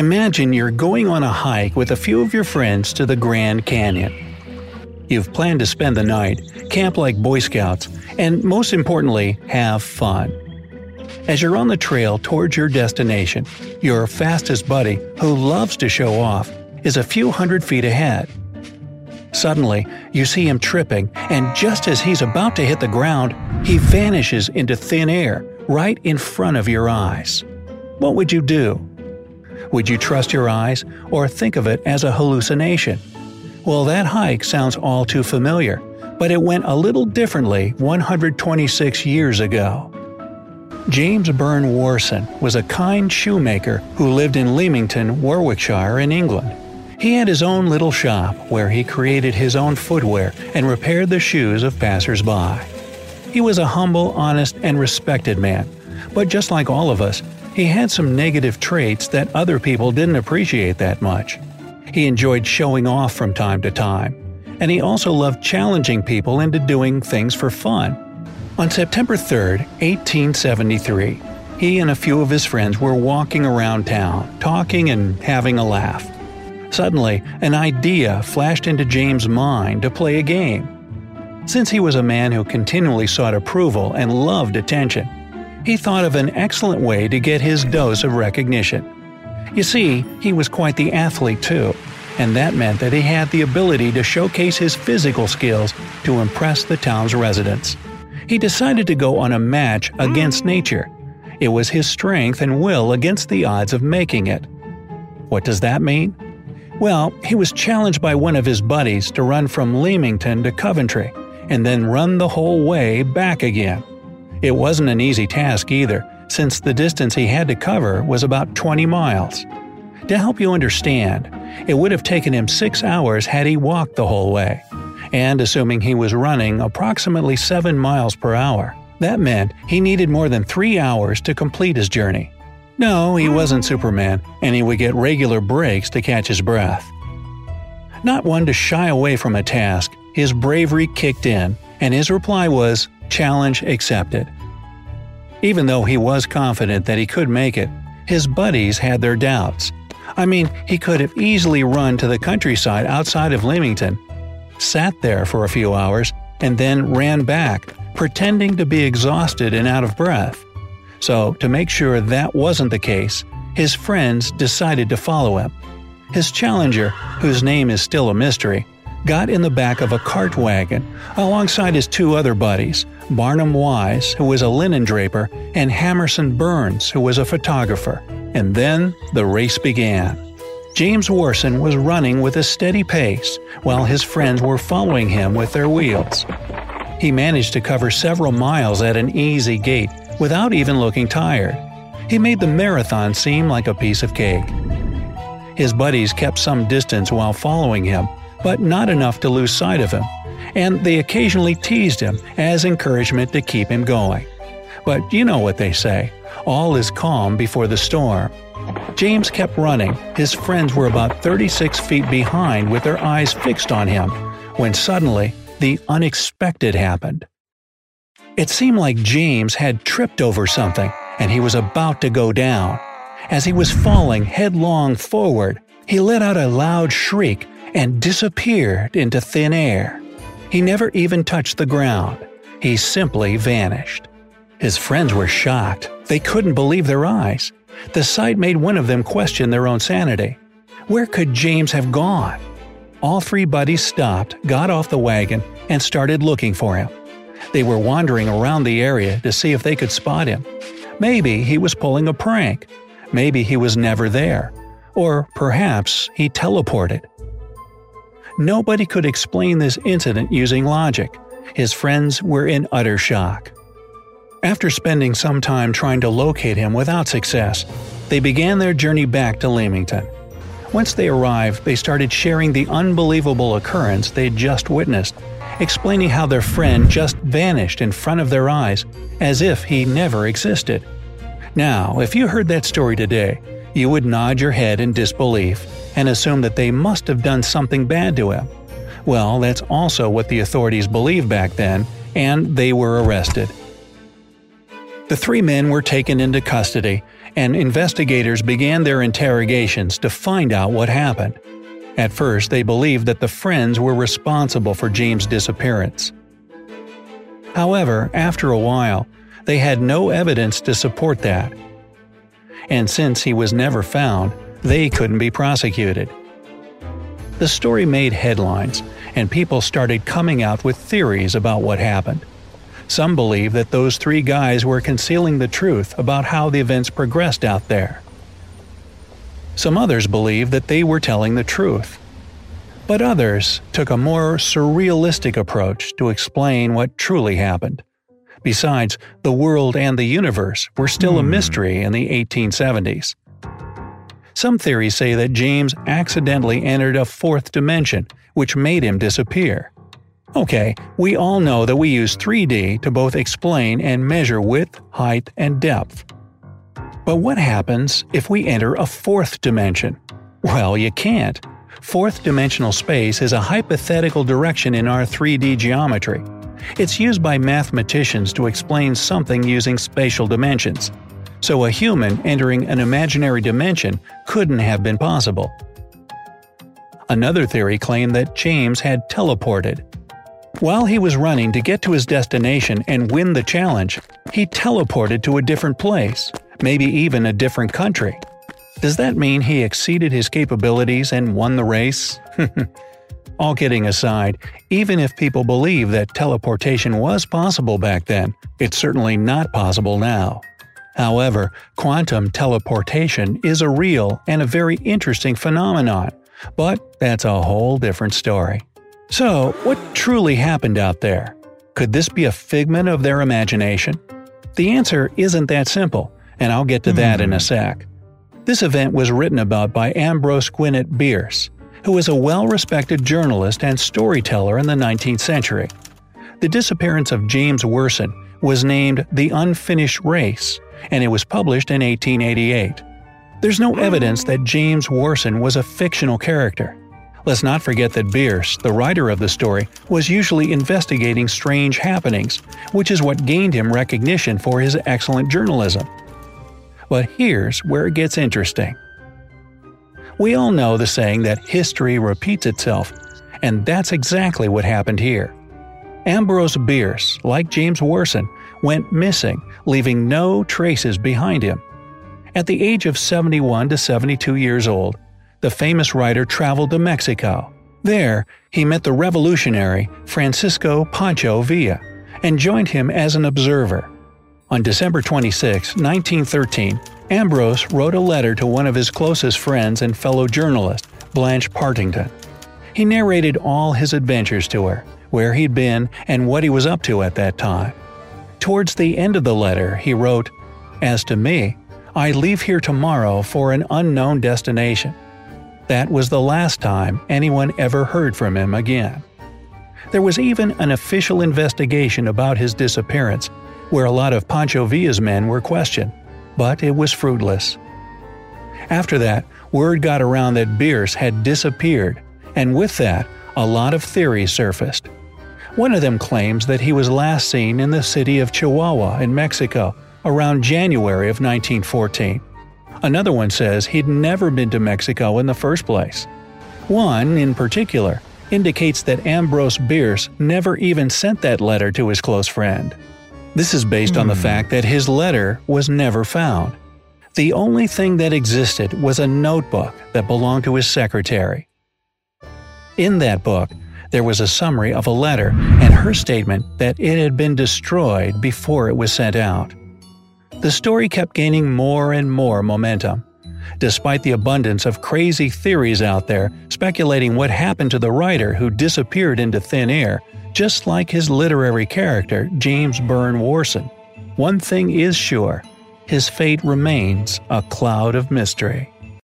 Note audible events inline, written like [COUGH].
Imagine you're going on a hike with a few of your friends to the Grand Canyon. You've planned to spend the night, camp like Boy Scouts, and most importantly, have fun. As you're on the trail towards your destination, your fastest buddy, who loves to show off, is a few hundred feet ahead. Suddenly, you see him tripping, and just as he's about to hit the ground, he vanishes into thin air right in front of your eyes. What would you do? Would you trust your eyes or think of it as a hallucination? Well, that hike sounds all too familiar, but it went a little differently 126 years ago. James Burne Worson was a kind shoemaker who lived in Leamington, Warwickshire, in England. He had his own little shop where he created his own footwear and repaired the shoes of passers-by. He was a humble, honest, and respected man, but just like all of us, he had some negative traits that other people didn't appreciate that much. He enjoyed showing off from time to time, and he also loved challenging people into doing things for fun. On September 3, 1873, he and a few of his friends were walking around town, talking and having a laugh. Suddenly, an idea flashed into James' mind to play a game. Since he was a man who continually sought approval and loved attention, he thought of an excellent way to get his dose of recognition. You see, he was quite the athlete too, and that meant that he had the ability to showcase his physical skills to impress the town's residents. He decided to go on a match against nature. It was his strength and will against the odds of making it. What does that mean? Well, he was challenged by one of his buddies to run from Leamington to Coventry, and then run the whole way back again. It wasn't an easy task either, since the distance he had to cover was about 20 miles. To help you understand, it would have taken him six hours had he walked the whole way. And assuming he was running approximately 7 miles per hour, that meant he needed more than 3 hours to complete his journey. No, he wasn't Superman, and he would get regular breaks to catch his breath. Not one to shy away from a task, his bravery kicked in, and his reply was, Challenge accepted. Even though he was confident that he could make it, his buddies had their doubts. I mean, he could have easily run to the countryside outside of Leamington, sat there for a few hours, and then ran back, pretending to be exhausted and out of breath. So, to make sure that wasn't the case, his friends decided to follow him. His challenger, whose name is still a mystery, got in the back of a cart wagon alongside his two other buddies, Barnum Wise, who was a linen draper, and Hamerson Burns, who was a photographer. And then the race began. James Worson was running with a steady pace, while his friends were following him with their wheels. He managed to cover several miles at an easy gait without even looking tired. He made the marathon seem like a piece of cake. His buddies kept some distance while following him, but not enough to lose sight of him, and they occasionally teased him as encouragement to keep him going. But you know what they say all is calm before the storm. James kept running. His friends were about 36 feet behind with their eyes fixed on him, when suddenly the unexpected happened. It seemed like James had tripped over something, and he was about to go down. As he was falling headlong forward, he let out a loud shriek and disappeared into thin air. He never even touched the ground. He simply vanished. His friends were shocked. They couldn't believe their eyes. The sight made one of them question their own sanity. Where could James have gone? All three buddies stopped, got off the wagon, and started looking for him. They were wandering around the area to see if they could spot him. Maybe he was pulling a prank. Maybe he was never there. Or perhaps he teleported. Nobody could explain this incident using logic. His friends were in utter shock. After spending some time trying to locate him without success, they began their journey back to Leamington. Once they arrived, they started sharing the unbelievable occurrence they'd just witnessed, explaining how their friend just vanished in front of their eyes as if he never existed. Now, if you heard that story today, you would nod your head in disbelief and assume that they must have done something bad to him. Well, that's also what the authorities believed back then, and they were arrested. The three men were taken into custody, and investigators began their interrogations to find out what happened. At first, they believed that the friends were responsible for James' disappearance. However, after a while, they had no evidence to support that. And since he was never found, they couldn't be prosecuted. The story made headlines, and people started coming out with theories about what happened. Some believe that those three guys were concealing the truth about how the events progressed out there. Some others believe that they were telling the truth. But others took a more surrealistic approach to explain what truly happened. Besides, the world and the universe were still a hmm. mystery in the 1870s. Some theories say that James accidentally entered a fourth dimension, which made him disappear. Okay, we all know that we use 3D to both explain and measure width, height, and depth. But what happens if we enter a fourth dimension? Well, you can't. Fourth dimensional space is a hypothetical direction in our 3D geometry. It's used by mathematicians to explain something using spatial dimensions. So a human entering an imaginary dimension couldn't have been possible. Another theory claimed that James had teleported. While he was running to get to his destination and win the challenge, he teleported to a different place, maybe even a different country. Does that mean he exceeded his capabilities and won the race? [LAUGHS] All kidding aside, even if people believe that teleportation was possible back then, it's certainly not possible now. However, quantum teleportation is a real and a very interesting phenomenon, but that's a whole different story. So, what truly happened out there? Could this be a figment of their imagination? The answer isn't that simple, and I'll get to that in a hmm. sec. This event was written about by Ambrose Gwinnett Bierce, who was a well respected journalist and storyteller in the 19th century. The disappearance of James Worson was named The Unfinished Race, and it was published in 1888. There's no evidence that James Worson was a fictional character. Let's not forget that Bierce, the writer of the story, was usually investigating strange happenings, which is what gained him recognition for his excellent journalism. But here's where it gets interesting. We all know the saying that history repeats itself, and that's exactly what happened here. Ambrose Bierce, like James Worson, went missing, leaving no traces behind him. At the age of 71 to 72 years old, the famous writer traveled to Mexico. There, he met the revolutionary Francisco Pancho Villa and joined him as an observer. On December 26, 1913, Ambrose wrote a letter to one of his closest friends and fellow journalist, Blanche Partington. He narrated all his adventures to her, where he'd been, and what he was up to at that time. Towards the end of the letter, he wrote, As to me, I leave here tomorrow for an unknown destination. That was the last time anyone ever heard from him again. There was even an official investigation about his disappearance, where a lot of Pancho Villa's men were questioned, but it was fruitless. After that, word got around that Bierce had disappeared, and with that, a lot of theories surfaced. One of them claims that he was last seen in the city of Chihuahua in Mexico around January of 1914. Another one says he'd never been to Mexico in the first place. One, in particular, indicates that Ambrose Bierce never even sent that letter to his close friend. This is based on the hmm. fact that his letter was never found. The only thing that existed was a notebook that belonged to his secretary. In that book, there was a summary of a letter and her statement that it had been destroyed before it was sent out. The story kept gaining more and more momentum. Despite the abundance of crazy theories out there speculating what happened to the writer who disappeared into thin air, just like his literary character, James Burne Worson, one thing is sure his fate remains a cloud of mystery.